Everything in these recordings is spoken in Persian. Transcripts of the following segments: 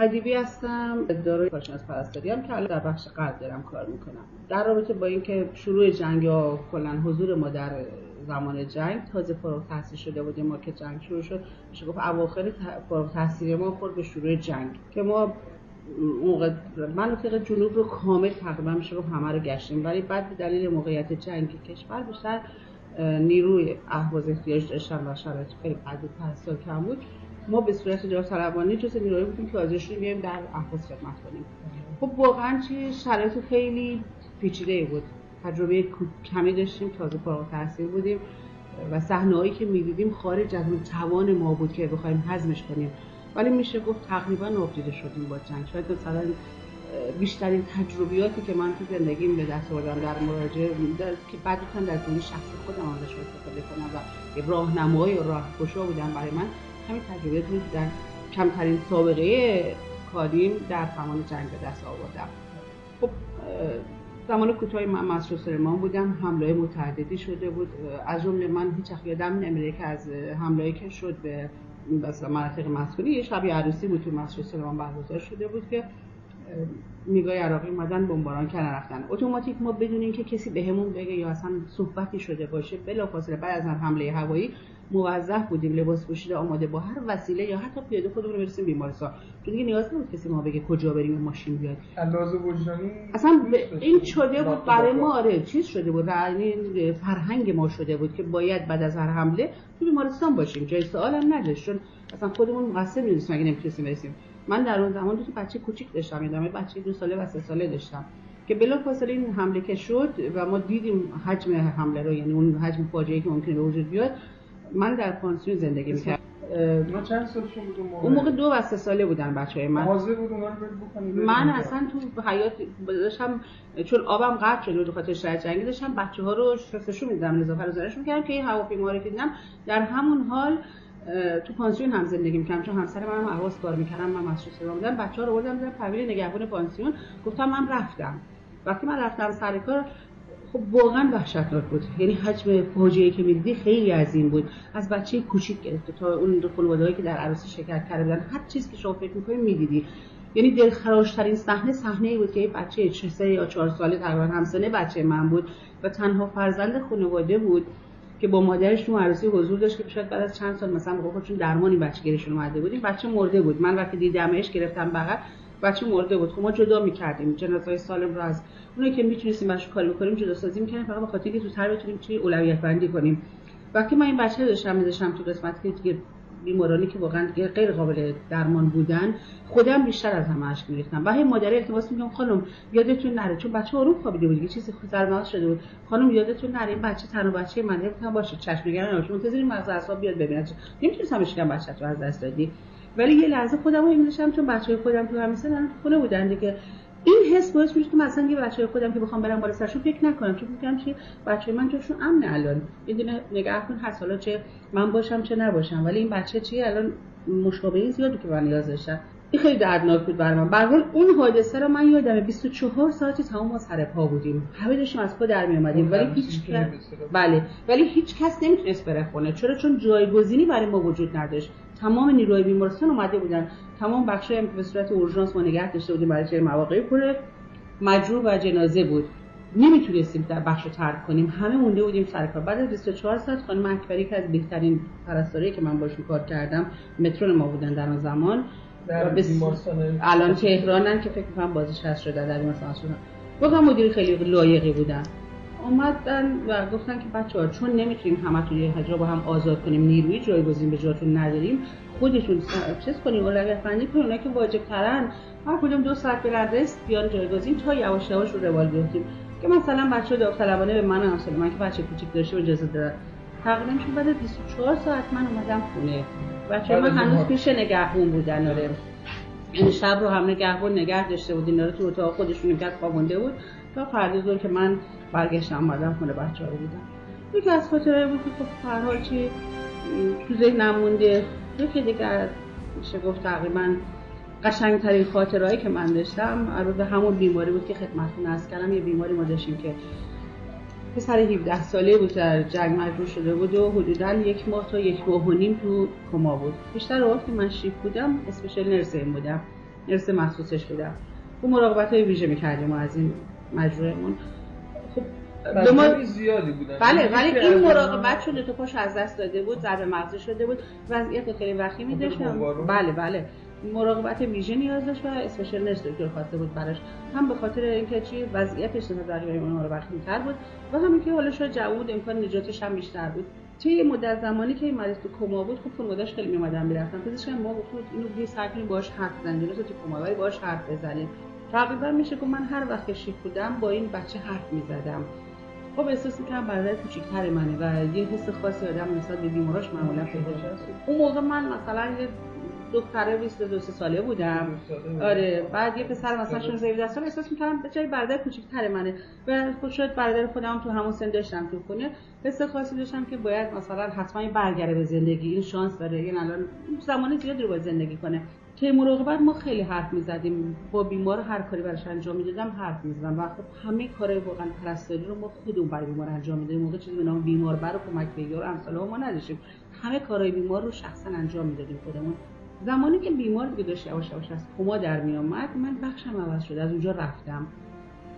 ادیبی هستم. دارای کارشناس پرستاری هم که الان در بخش قلب دارم کار می‌کنم. در رابطه با اینکه شروع جنگ یا کلا حضور ما در زمان جنگ تازه فارغ تحصیل شده بودیم ما که جنگ شروع شد میشه گفت اواخر فارغ تحصیلی ما خورد به شروع جنگ که ما موقع مناطق جنوب رو کامل تقریبا میشه گفت همه رو گشتیم. ولی بعد به دلیل موقعیت جنگ کشور بیشتر نیروی اهواز احتیاج داشتن و شرایط خیلی قدیم پرستار کم بود. ما به صورت داوطلبانه جز نیروی بودیم که شدیم بیایم در اهواز خدمت کنیم. خب واقعا چه شرایط خیلی پیچیده بود. تجربه کمی داشتیم تازه فارغ التحصیل بودیم و صحنه‌هایی که می‌دیدیم خارج از اون توان ما بود که بخوایم هضمش کنیم. ولی میشه گفت تقریبا آبدیده شدیم با جنگ. شاید مثلا بیشترین تجربیاتی که من تو زندگیم به دست آوردم در مراجعه که بعد در زندگی شخصی خودم ازش استفاده کنم و راهنمای و راهگشا بودن برای من. همین تجربیات بود. در کمترین سابقه کاریم در زمان جنگ به دست آوردم. خب زمان کوتاهی من مسجد سلیمان بودم. حمله متعددی شده بود. از جمله من هیچ وقت یادم نمیاد که از حمله که شد به مثلا مناطق مسئولی یه شبیه عروسی بود تو مسجد سلیمان برگزار شده بود که میگای عراقی اومدن بمباران کردن رفتن. اتوماتیک ما بدون اینکه کسی بهمون بگه یا اصلا صحبتی شده باشه بلافاصله بعد از حمله هوایی موظف بودیم لباس پوشیده آماده با هر وسیله یا حتی پیاده خودمون برسیم بیمارستان. چون دیگه نیاز نبود کسی ما بگه کجا بریم ماشین بیاد. وجدانی اصلا این شده بود برای ما آره چیز شده بود. یعنی فرهنگ ما شده بود که باید بعد از هر حمله تو بیمارستان باشیم. جای سوال هم نداشت. چون اصلا خودمون مقصر می‌دونستیم اگه نمی‌تونستیم برسیم. من در اون زمان دو تا بچه کوچیک داشتم. یادمه بچه دو ساله و سه ساله داشتم. که بلافاصله این حمله که شد و ما دیدیم حجم حمله رو یعنی اون حجم فاجعه که ممکنه به وجود بیاد من در پانسیون زندگی می‌کردم. ما چند سالشون بود اون موقع دو و سه ساله بودن بچه های من. حاضر بود اونا رو من اصلا تو حیات داشتم چون آبم قطع شده بود خاطر شرایط جنگی داشتم بچه ها رو شستشون میدم نظافت رو می‌کردم که این هواپیما رو که دیدم. در همون حال تو پانسیون هم زندگی می‌کردم. چون همسر منم حواس کار می‌کردم من مسجد سلام بودم. بچه‌ها رو بردم در پویل نگهبان پانسیون. گفتم من رفتم. وقتی من رفتم سر کار خب واقعا وحشتناک بود. یعنی حجم فاجعه‌ای که می‌دیدی خیلی عظیم بود. از بچه کوچیک گرفته تا اون خانواده‌ای که در عروسی شرکت کرده بودن. هر چیزی که شما فکر می‌کنید می‌دیدی. یعنی دلخراشترین صحنه صحنه ای بود که یه بچه 3 یا 4 ساله تقریبا همسنه بچه من بود و تنها فرزند خانواده بود که با مادرش تو عروسی حضور داشت که شاید بعد از چند سال مثلا به خودشون درمانی بچه گیرشون اومده بودیم بچه مرده بود. من وقتی دیدمش گرفتم بغل بچه مرده بود. خب ما جدا می‌کردیم. جنازه سالم رو از اونایی که می‌تونستیم باش کاری بکنیم جدا سازی می‌کردیم. فقط به خاطر اینکه زودتر بتونیم چی اولویت بندی کنیم. وقتی من این بچه داشتم میذاشتم تو قسمتی که دیگه بیمارانی که واقعا غیر قابل درمان بودن خودم بیشتر از همه اشک میریختم. و هی مادر التماس میگم خانم یادتون نره. چون بچه آروم خوابیده بود. دیگه چیزی سرماز شده بود. خانم یادتون نره این بچه تنها بچه من گفتم باشه چشم نگران نباش منتظر مغز اعصاب بیاد ببینم نمی‌تونستم بهش بگم بچه تو از دست دادی ولی یه لحظه خودم رو می‌نشم چون بچه‌های خودم تو همین سن خونه بودن دیگه. این حس باعث میشه که مثلا یه بچه خودم که بخوام برم بالا سرشون فکر نکنم. چون میگم که بچه من جاشون امن الان. یه نگاه کن هست. حالا چه من باشم چه نباشم. ولی این بچه چیه؟ الان مشابهی زیادی که من نیاز داشتم. این خیلی دردناک بود من. به اون حادثه رو من یادم 24 ساعتی تمام ما سر پا بودیم. همه داشتیم از پا در می اومدیم ولی هیچ بله. ولی هیچ کس نمی‌تونست بره خونه. چرا؟ چون جایگزینی برای ما وجود نداشت. تمام نیروهای بیمارستان اومده بودن. تمام بخشای هم به صورت اورژانس ما نگه داشته بودیم برای چه مواقعی پر مجروح و جنازه بود. نمی‌تونستیم در بخش رو ترک کنیم. همه مونده بودیم سر کار. بعد از 24 ساعت خانم اکبری که از بهترین پرستاری که من باشون کار کردم مترون ما بودن در اون زمان. در بس... الان تهرانن که فکر کنم هست شده در بیمارستان شدن واقعا مدیر خیلی لایقی بودن. اومدن و گفتن که بچه ها چون نمی‌تونیم همتون یه حجا با هم آزاد کنیم نیروی جایگزین به جاتون نداریم خودتون چیز کنیم اولویت بندی کنیم اونایی که واجب ترن هر کدوم دو ساعت برن رست بیان جایگزین تا یواش یواش رو روال بیفتیم. که مثلا بچه داوطلبانه به من هم من که بچه کوچیک داشته اجازه دادن. تقریبا چون بعد 24 ساعت من اومدم خونه. بچه من هنوز پیش نگهبون بودن آره. این یعنی شب رو هم نگهبون نگه داشته بود اینا رو تو اتاق خودشون نگه خوابونده بود. تا فردا که من برگشتم اومدم خونه بچه رو بودم یکی از خاطره بود که خب چی تو ذهن نمونده یکی دیگر میشه گفت تقریبا قشنگترین خاطرهایی که من داشتم به همون بیماری بود که خدمتتون از کردم. یه بیماری ما داشتیم که پسر 17 ساله بود در جنگ مجبور شده بود و حدودا یک ماه تا یک ماه و نیم تو کما بود. بیشتر اوقات که من شیف بودم اسپشال نرسین بودم. نرس مخصوصش بودم. اون مراقبت های ویژه می‌کردیم از این مجموعهمون. خب ما زیادی بودن. بله ولی این مراقبت چون تو پاش از دست داده بود ضربه مغزی شده بود. وضعیت خیلی وخیمی خب، بمبارون. بله بله. مراقبت ویژه نیاز داشت و اسپشیال نرس دکتر خواسته بود براش. هم به خاطر اینکه چی؟ وضعیتش نسبت به اون رو وخیم‌تر بود و همین که حالا شاید جوود امکان نجاتش هم بیشتر بود. طی مدت زمانی که این مریض تو کما بود خب خانواده‌اش خیلی می‌اومدن می‌رفتن. پزشکم ما گفت اینو یه سر کنیم باهاش حرف جلوس تو کما باهاش حرف بزنیم. تقریبا میشه که من هر وقت که بودم با این بچه حرف می‌زدم. خب احساس می‌کنم برادر کوچیکتر منه و یه حس خاصی آدم نسبت به بیماراش معمولا پیدا. اون موقع من مثلا یه دختره 22 ساله بودم. آره بعد یه پسر مثلا 16 17 سال احساس می‌کردم جای برادر کوچیک‌تر منه. و خود شاید برادر خودم تو همون سن داشتم تو خونه. حس خاصی داشتم که باید مثلا حتما برگره به زندگی. این شانس داره. این الان زمان زیادی رو باید زندگی کنه. که مراقبت ما خیلی حرف می‌زدیم. با بیمار هر کاری براش انجام می‌دادم حرف می‌زدم و خب همه کارهای واقعا پرستاری رو ما خودمون برای بیمار انجام می‌دادیم. موقع چیزی به نام بیمار بر و کمک بگیر امثال ما نداشتیم. همه کارهای بیمار رو شخصا انجام می‌دادیم خودمون. زمانی که بیمار دیگه داشت یواش یواش از کما در می آمد من بخشم عوض شد از اونجا رفتم.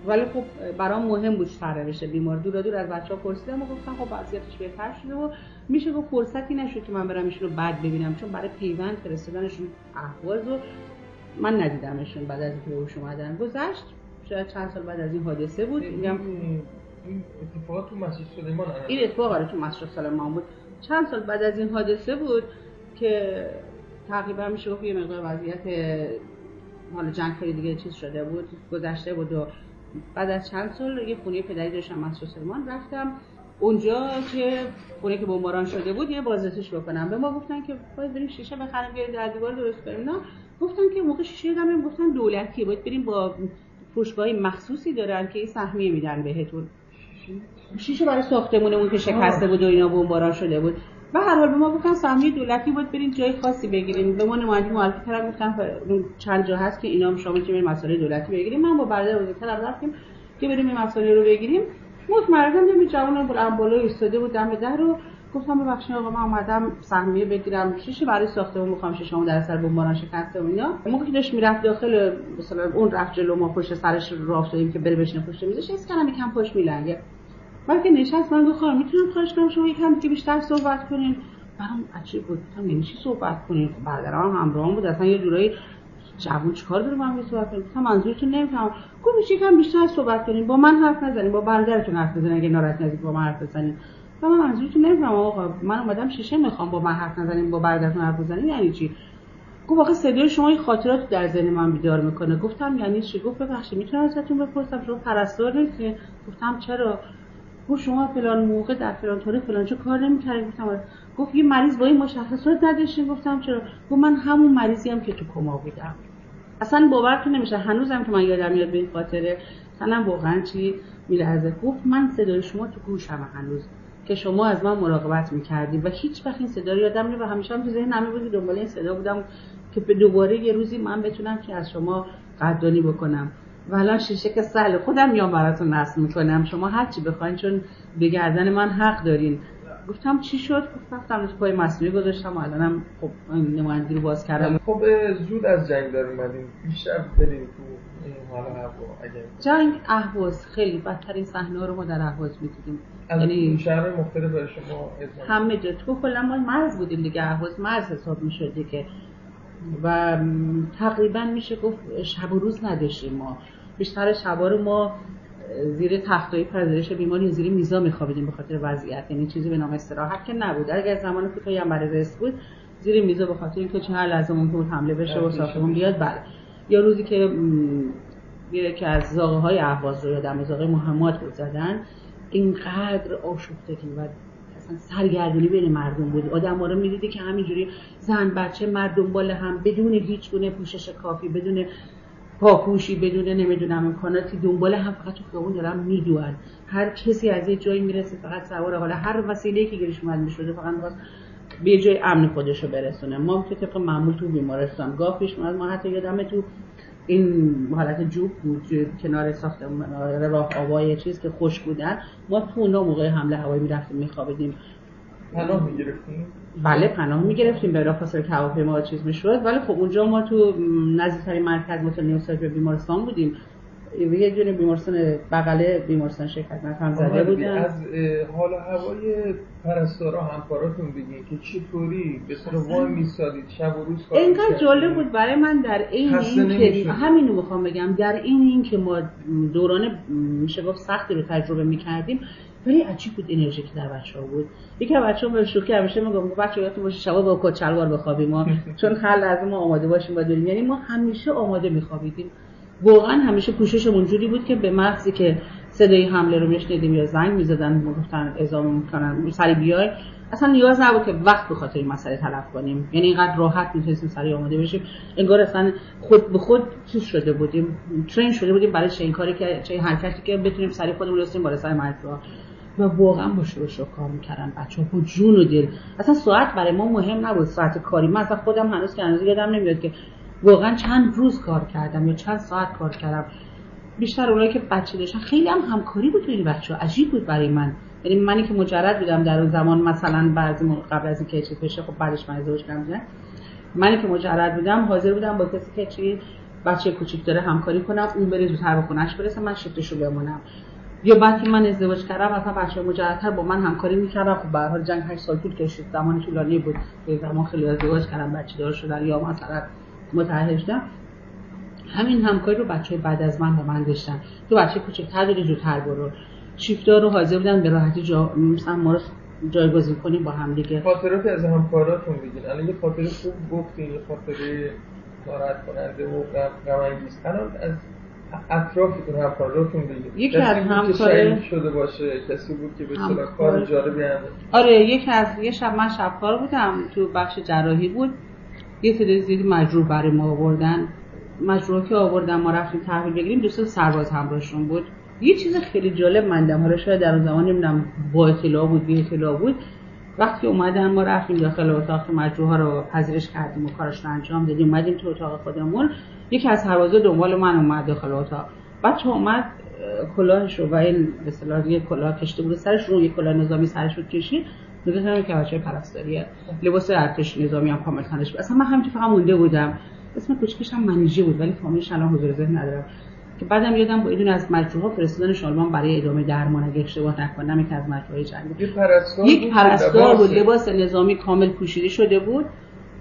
ولی خب برام مهم بود سرنوشت بیمار دور دور از بچه‌ها پرسیدم و گفتم خب وضعیتش بهتر شده و میشه گفت فرصتی نشد که من برم ایشون رو بعد ببینم چون برای پیوند فرستادنشون اهواز و من ندیدمشون بعد از اینکه به هوش اومدن. گذشت شاید چند سال بعد از این حادثه بود. میگم این اتفاقات تو مسجد سلیمان این اتفاق آره تو مسجد سلیمان بود. چند سال بعد از این حادثه بود که تقریبا میشه گفت یه مقدار وضعیت حالا جنگ خیلی دیگه چیز شده بود گذشته بود و بعد از چند سال یه خونه پدری داشتم مسجد سلیمان رفتم. اونجا که خونه که بمباران شده بود یه بازرسیش بکنم. به ما گفتن که باید بریم شیشه بخریم بیاریم در دیوار درست کنیم. نه گفتن که موقع شیشه دادم گفتن دولتی باید بریم با فروشگاه مخصوصی دارن که این سهمیه میدن بهتون. شیشه برای ساختمونمون که شکسته بود و اینا بمباران شده بود. و هر حال به ما گفتن سهمیه دولتی باید برین جای خاصی بگیریم. به ما نماینده معرفی کردن گفتن چند جا هست که اینا هم شامل که بریم مسائل دولتی بگیریم. من با برادر بزرگترم رفتیم که بریم این مسائل رو بگیریم. مطمئنم یه جوان بالا ایستاده بود دم در رو. گفتم ببخشید آقا من اومدم سهمیه بگیرم. شیشه برای ساختمون می‌خوام شیشه‌مو در اثر بمباران شکسته و اینا. موقعی که داشت می‌رفت داخل مثلا اون رفت جلو ما پشت سرش رو افتادیم که بره بشینه پشت میزش حس کردم یکم پشت میلنگه. بعد که نشست من گفتم می‌تونم خواهش کنم؟ شما یکم دیگه بیشتر صحبت کنین. برام عجیب بود. گفتم یعنی چی صحبت کنین؟ خب برادرم هم همراهم بود. اصلا یه جورایی جوون چیکار داره هم صحبت کنیم گفتم منظورتون نمی‌فهمم گفت یکم بیشتر صحبت کنین. با من حرف نزنین. با برادرتون حرف بزنین اگه ناراحت نزدیک با من حرف بزنین. و من منظورتون نمی‌فهمم آقا من اومدم شیشه می‌خوام با من حرف نزنین با برادرتون حرف بزنین یعنی چی؟ گفت آقا صدای شما این خاطرات در ذهن من بیدار می‌کنه. گفتم یعنی چی؟ گفت ببخشید می‌تونم ازتون بپرسم؟ شما پرستار نیستین. گفتم چرا؟ گفت شما فلان موقع در فلان طوره فلان چه کار نمی‌کردین. گفتم آره. گفت یه مریض با این مشخصات نداشتین. گفتم چرا؟ گفت من همون مریضی هم که تو کما بودم. اصلا باورتون نمیشه هنوزم که من یادم میاد به این خاطره. مثلا واقعا چی میلرزه؟ گفت من صدای شما تو گوشم هنوز که شما از من مراقبت می‌کردید و هیچ وقت این صدا رو یادم نمیاد و همیشه هم تو ذهنم بود که دنبال این صدا بودم که به دوباره یه روزی من بتونم که از شما قدردانی بکنم. و الان شیشه که سهل خودم میام براتون نصب می‌کنم. شما هر چی بخواین چون به گردن من حق دارین. گفتم چی شد؟ گفت رفتم تو پای مصنوعی گذاشتم و الانم خب این نمایندگی رو باز کردم. خب زود از جنگ در اومدیم. بیشتر بریم تو جنگ اهواز. خیلی بدترین صحنه رو ما در اهواز می‌دیدیم. یعنی شهر مختلف برای شما همه جا. تو کلا ما مرز بودیم دیگه. اهواز مرز حساب می‌شد دیگه. و تقریبا میشه گفت شب و روز نداشتیم ما. بیشتر شبا رو ما زیر تختای پذیرش بیمار یا زیر میزا میخوابیدیم به خاطر وضعیت. یعنی چیزی به نام استراحت که نبود. اگر زمان کوتاهی هم برای رست بود زیر میزا به خاطر اینکه چه هر لحظه ممکن بود حمله بشه و ساختمون بیاد بله. یا روزی که یکی از زاغه های اهواز رو یادم زاغه محمد بود زدن اینقدر آشفتگی و اصلا سرگردونی بین مردم بود. آدم ها رو می‌دیدی که همینجوری زن بچه مردم بالا هم بدون هیچ گونه پوشش کافی بدون پاپوشی بدون نمی‌دونم امکاناتی دنبال هم فقط تو خیابون دارن میدوئن هر کسی از یه جایی می‌رسه فقط سوار حالا هر وسیله‌ای که گیرش اومد می‌شده فقط می‌خواست به جای امن خودش رو برسونه. ما که طبق معمول تو بیمارستان گاه پیش ما حتی یادم تو این حالت جوب بود کنار ساختمون راه آوای چیز که خوش بودن ما تو اونا موقع حمله هوایی می‌رفتیم میخوابیدیم. پناه می‌گرفتیم؟ بله پناه می‌گرفتیم. به فاصله که هواپیما چیز می‌شد. ولی خب اونجا ما تو نزدیکترین مرکز متل به بیمارستان بودیم. یه دونه بیمارستان بغل بیمارستان شرکت نکنم زده بودن. از حال هوای پرستارا همکاراتون بگین که چطوری به سر وای میسادید شب و روز کار اینقدر جالب بود. برای من در این این که همینو می‌خوام بگم. در این این که ما دوران میشه گفت سختی رو تجربه می‌کردیم ولی عجیب بود انرژی که در بچه ها بود. یکی از بچه ها به شوخی همیشه میگم بچه یادتون باشه شبا با کت شلوار بخوابیم ما چون خل از ما آماده باشیم و داریم. یعنی ما همیشه آماده میخوابیدیم. واقعا همیشه پوششمون جوری بود که به محضی که صدای حمله رو میشنیدیم یا زنگ می‌زدن می‌گفتن اعزام می‌کنن سری بیای. اصلا نیاز نبود که وقت به خاطر این مسئله تلف کنیم. یعنی اینقدر راحت می‌تونستیم سری آماده بشیم. انگار اصلا خود به خود چیز شده بودیم ترین شده بودیم برای چه این کاری که چه حرکتی که بتونیم سری خودمون رسیم بالا سر مرکز و واقعا با شروع کار می‌کردن بچه ها با جون و دل. اصلا ساعت برای ما مهم نبود ساعت کاری. من اصلا خودم هنوز که هنوز یادم نمیاد که واقعا چند روز کار کردم یا چند ساعت کار کردم. بیشتر اونایی که بچه داشتن خیلی هم همکاری بود این بچه ها عجیب بود برای من. یعنی منی که مجرد بودم در اون زمان مثلا بعضی قبل از اینکه چیز بشه خب بعدش من ازدواج کردم. منی که مجرد بودم حاضر بودم با کسی که چی بچه کوچیک داره همکاری کنم اون بره زودتر به خونش برسه من شفتشو بمونم. یا که من ازدواج کردم مثلا بچه مجردتر با من همکاری می‌کردم خب به حال جنگ 8 سال طول کشید. زمان طولانی بود. زمان خیلی ازدواج کردم بچه دار شدن یا مثلا متعهد شدم همین همکاری رو بچه بعد از من با من داشتن. تو بچه کوچکتر داری زودتر برو. شیفتا رو حاضر بودن به راحتی جا مثلا ما رو جایگزین کنیم با هم دیگه. خاطرات از همکاراتون بگین الان یه خاطر خوب گفتین یه خاطره ناراحت کننده و غم انگیز الان از اطرافتون همکاراتون بگید یکی از همکار شده باشه کسی بود که به اصطلاح کار جالبی آره یکی از یه شب من شبکار بودم تو بخش جراحی بود. یه تعداد زیادی مجروح برای ما آوردن. مجروح که آوردن ما رفتیم تحویل بگیریم دوست سرباز همراهشون بود. یه چیز خیلی جالب مندم حالا شاید در زمان نمی‌دونم با اطلاع بود بی اطلاع بود. وقتی اومدن ما رفتیم داخل اتاق مجروح ها رو پذیرش کردیم و کارش رو انجام دادیم اومدیم تو اتاق خودمون. یکی از سربازا دنبال من اومد داخل اتاق. بچه اومد کلاهش رو و این به اصطلاح یه کلاه کشته بود. سرش رو کلاه نظامی سرش رو کشید نگاه که بچه پرستاریه. لباس ارتش نظامی هم کامل تنش اصلا من همینجور فقط مونده بودم. اسم کوچکش هم منیژه بود ولی فامیلش الان حضور ذهن ندارم. که بعدم یادم با ایدون از مجروحا فرستادن شالمان برای ادامه درمان اگه اشتباه نکنم یکی از مجروحای جنگی یک پرستار بود لباس. نظامی کامل پوشیده شده بود.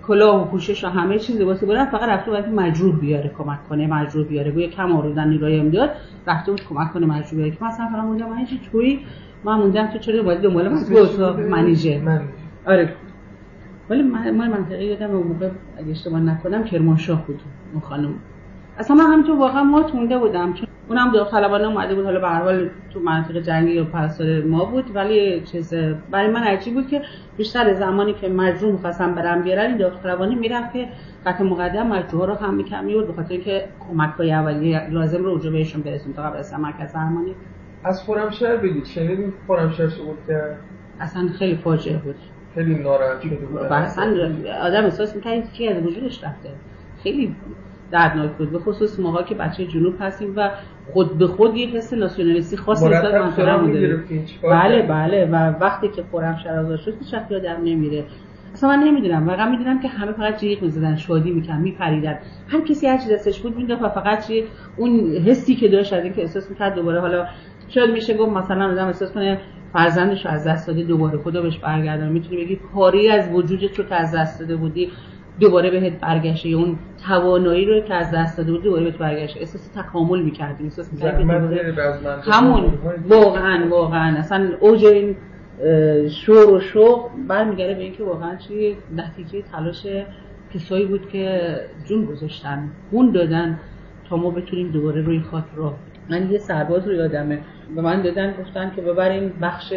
کلاه و پوشش و همه چیز لباس بودن فقط رفته بود مجروح بیاره کمک کنه مجروح بیاره. گویا کم آوردن نیروی امداد رفته بود کمک کنه مجروح بیاره. که مثلا فقط موندم من توی من موندم تو چرا باید دنبال من تو اتاق منیجه آره. ولی من منطقه یادم اون موقع اگه اشتباه نکنم کرمانشاه بود اون خانم. اصلا من همینطور واقعا ما تونده بودم چون اونم داوطلبانه اومده بود حالا به هر حال تو منطقه جنگی و پرستار ما بود ولی چیز برای من عجیب بود که بیشتر زمانی که مجروح می‌خواستم برم بیارن این داوطلبانه می‌رفت که قطع مقدم مجروح رو هم میکم میورد به خاطر اینکه کمک‌های اولیه لازم رو اونجا بهشون برسون تا قبل از مرکز درمانی از خرمشهر بگید شنیدین خرمشهر سقوط کرد اصلا خیلی فاجعه بود. خیلی ناراحت شده بود. اصلا آدم احساس می‌کرد که از وجودش رفته. خیلی دردناک بود به خصوص ماها که بچه جنوب هستیم و خود به خود یه حس ناسیونالیستی خاصی نسبت منطقه داریم. بله بله و وقتی که خرمشهر آزاد شد هیچ وقت یادم نمیره. اصلا من نمی‌دونم واقعا می‌دونم که همه فقط جیغ می‌زدن شادی می‌کنن میپریدن. هر کسی هر چی دستش بود می‌دونم و فقط چی اون حسی که داشت از اینکه احساس می‌کرد دوباره حالا شاید میشه گفت مثلا آدم احساس کنه فرزندش از دست داده دوباره خدا بهش برگردونه می‌تونی بگی کاری از وجودت رو که از دست داده بودی. دوباره بهت برگشته اون توانایی رو که از دست داده بودی دوباره بهت برگشته. احساس تکامل می‌کردی احساس می‌کردی همون. واقعا واقعا. اصلا اوج این شور و شوق برمیگرده به اینکه واقعا چی نتیجه تلاش کسایی بود که جون گذاشتن خون دادن تا ما بتونیم دوباره روی خاط رو من یه سرباز رو یادمه. به من دادن گفتن که ببرین بخش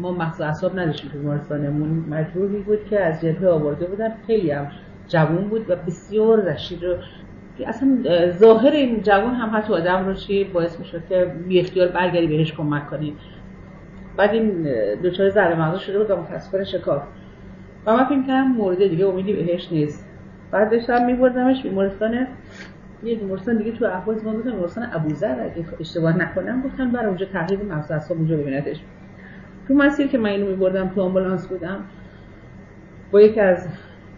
ما مغز اعصاب نداشتیم تو بیمارستانمون. مجبوری بود که از جبهه آورده بودن خیلی هم جوون بود و بسیار رشید رو اصلا ظاهر این جوون هم حتی آدم رو چی باعث می‌شد که بی اختیار برگردی بهش کمک کنی. بعد این دوچار ذره مغز شده بود و متاسفانه شکاف. و من فکر کردم مورد دیگه امیدی بهش نیست. بعد داشتم میبردمش بیمارستان یه بیمارستان دیگه تو احواز ما بودن بیمارستان ابوذر. اگه اشتباه نکنم گفتن برای اونجا تحقیق مغز اعصاب اونجا ببینتش. تو مسیر که من اینو میبردم تو آمبولانس بودم با یکی از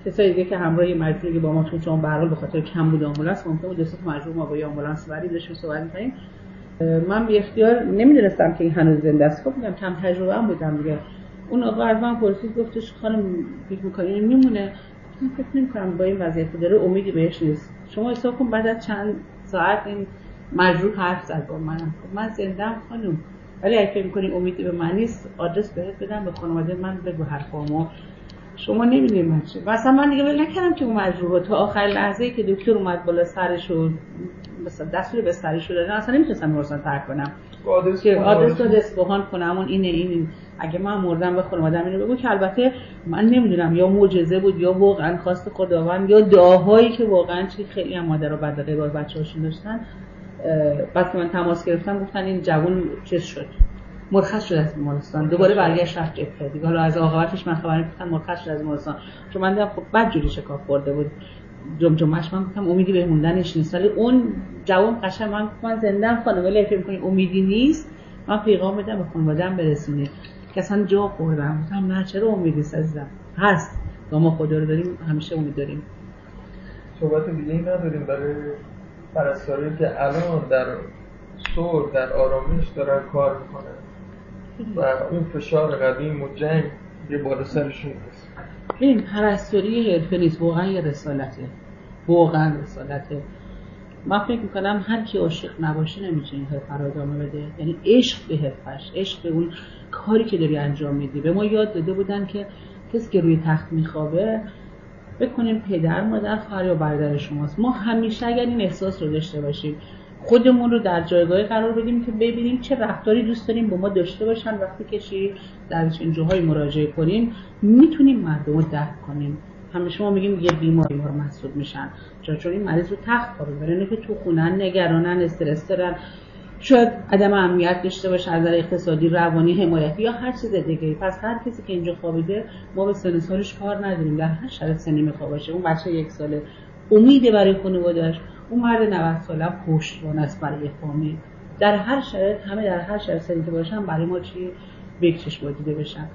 کسایی دیگه که همراه مجبوری با ما تو چون به به خاطر کم بود آمبولانس ممکن بود دست مجبور ما با یه آمبولانس بریم داشتیم صحبت می‌کردیم من بی اختیار نمی‌دونستم که این هنوز زنده است. خب میگم کم تجربه هم بودم دیگه. اون آقا از من پرسید گفتش خانم فکر می‌کنی میمونه؟ من فکر نمی‌کنم با این وضعیت داره امیدی بهش نیست. شما حساب کن بعد از چند ساعت این مجبور حرف زد با من خب من زنده خانم. ولی اگه فکر می‌کنی امیدی به من نیست آدرس بهت بدم به خانواده من بگو حرفامو. شما نمی‌دونید من چه مثلا من دیگه ول نکردم که اون مجبور تا آخر لحظه ای که دکتر اومد بالا سرش و مثلا دستور به سرش دادن اصلا نمی‌تونستم بیمارستان ترک کنم. که آدرس داد کنم اون اینه این اگه من مردم به خانواده‌ام اینو بگو که البته من نمی‌دونم یا معجزه بود یا واقعا خواست خداوند یا دعاهایی که واقعا چی خیلی هم مادر و بدقه با بچه‌هاشون داشتن. بعد که من تماس گرفتم گفتن این جوون چیز شد. مرخص شده از بیمارستان. دوباره برگشت رفت جبهه. دیگه حالا از عاقبتش من خبر گفتم مرخص شده از بیمارستان. چون من دیدم خب بد جوری شکاف خورده بود. جمجمش من گفتم امیدی به موندنش نیست. ولی اون جوان قشنگ من من زنده خانم ولی فکر می‌کنی امیدی نیست؟ من پیغام بدم به خانواده‌ام برسونید که اصلا جا خوردم گفتم نه چرا امیدی عزیزم؟ هست. ما خدا رو داریم همیشه امید داریم. صحبت دیگه ای نداریم برای پرستاری که الان در صور در آرامش دارن کار می‌کنن. و اون فشار قدیم و جنگ یه بالا سرشون هست این پرستاری حرفه نیست واقعا یه رسالته. واقعا رسالته. من فکر می‌کنم هر کی عاشق نباشه نمیشه این حرفه رو ادامه بده. یعنی عشق به حرفش عشق به اون کاری که داری انجام میدی. به ما یاد داده بودن که کسی که روی تخت میخوابه بکنیم پدر مادر خواهر یا برادر شماست. ما همیشه اگر این احساس رو داشته باشیم خودمون رو در جایگاه قرار بدیم که ببینیم چه رفتاری دوست داریم با ما داشته باشن. وقتی که در این جاهای مراجعه کنیم می‌تونیم مردم رو درک کنیم. همیشه ما میگیم یه بیمار بیمار محسوب میشن. چون این مریض رو تخت خوابه که تو خونن نگرانن استرس دارن. شاید عدم امنیت داشته باشه از نظر اقتصادی روانی حمایتی یا هر چیز دیگه پس هر کسی که اینجا خوابیده ما به سن سالش کار نداریم. در هر شرایط سنی می‌خواد باشه. اون بچه یک ساله امیده برای خانواده‌اش اون مرد 90 ساله پشتوانه است برای فامیل در هر شرایط همه در هر شرایط سنی که باشن برای ما چی؟ بکشش دیده بشن.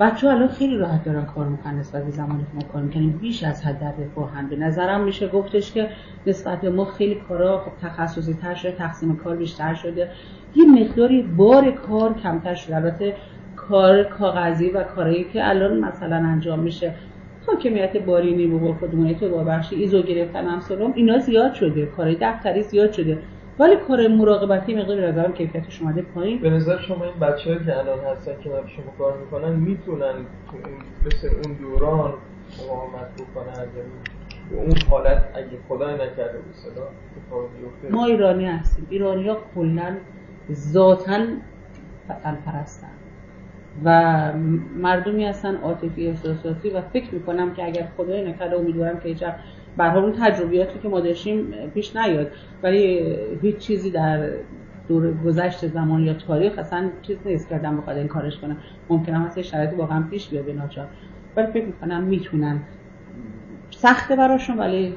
بچه الان خیلی راحت دارن کار می‌کنن نسبت به زمانی که ما کار می‌کنیم بیش از حد در رفاهن به نظرم میشه گفتش که نسبت به ما خیلی کارا خب تخصصی تر شده تقسیم کار بیشتر شده. یه مقداری بار کار کمتر شده. البته کار کاغذی و کارهایی که الان مثلا انجام میشه. حاکمیت بارینی و خودمونیت و بخشی ایزو گرفتن همسالم اینا زیاد شده. کارهای دفتری زیاد شده. ولی کار مراقبتی مقدار به نظرم کیفیتش اومده پایین. به نظر شما این بچه‌ای که الان هستن که شما کار می‌کنن می‌تونن مثل اون دوران مقاومت بکنن؟ یعنی اون حالت اگه خدای نکرده به ما ایرانی هستیم. ایرانی ها کلا ذاتن وطن پرستن و مردمی هستن عاطفی احساساتی و فکر می‌کنم که اگر خدای نکرده امیدوارم که هیچ به اون تجربیاتی که ما داشتیم پیش نیاد. ولی هیچ چیزی در دور گذشت زمان یا تاریخ اصلا چیز نیست که آدم بخواد این کارش کنه. ممکنه هست شرایطی واقعا پیش بیاد به ناچار. ولی فکر می‌کنم می‌تونن. سخته براشون ولی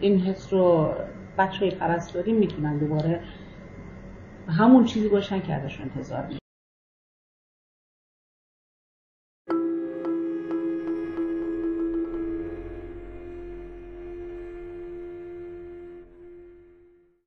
این حس رو بچه های پرستاری می‌تونن دوباره همون چیزی باشن که ازشون انتظار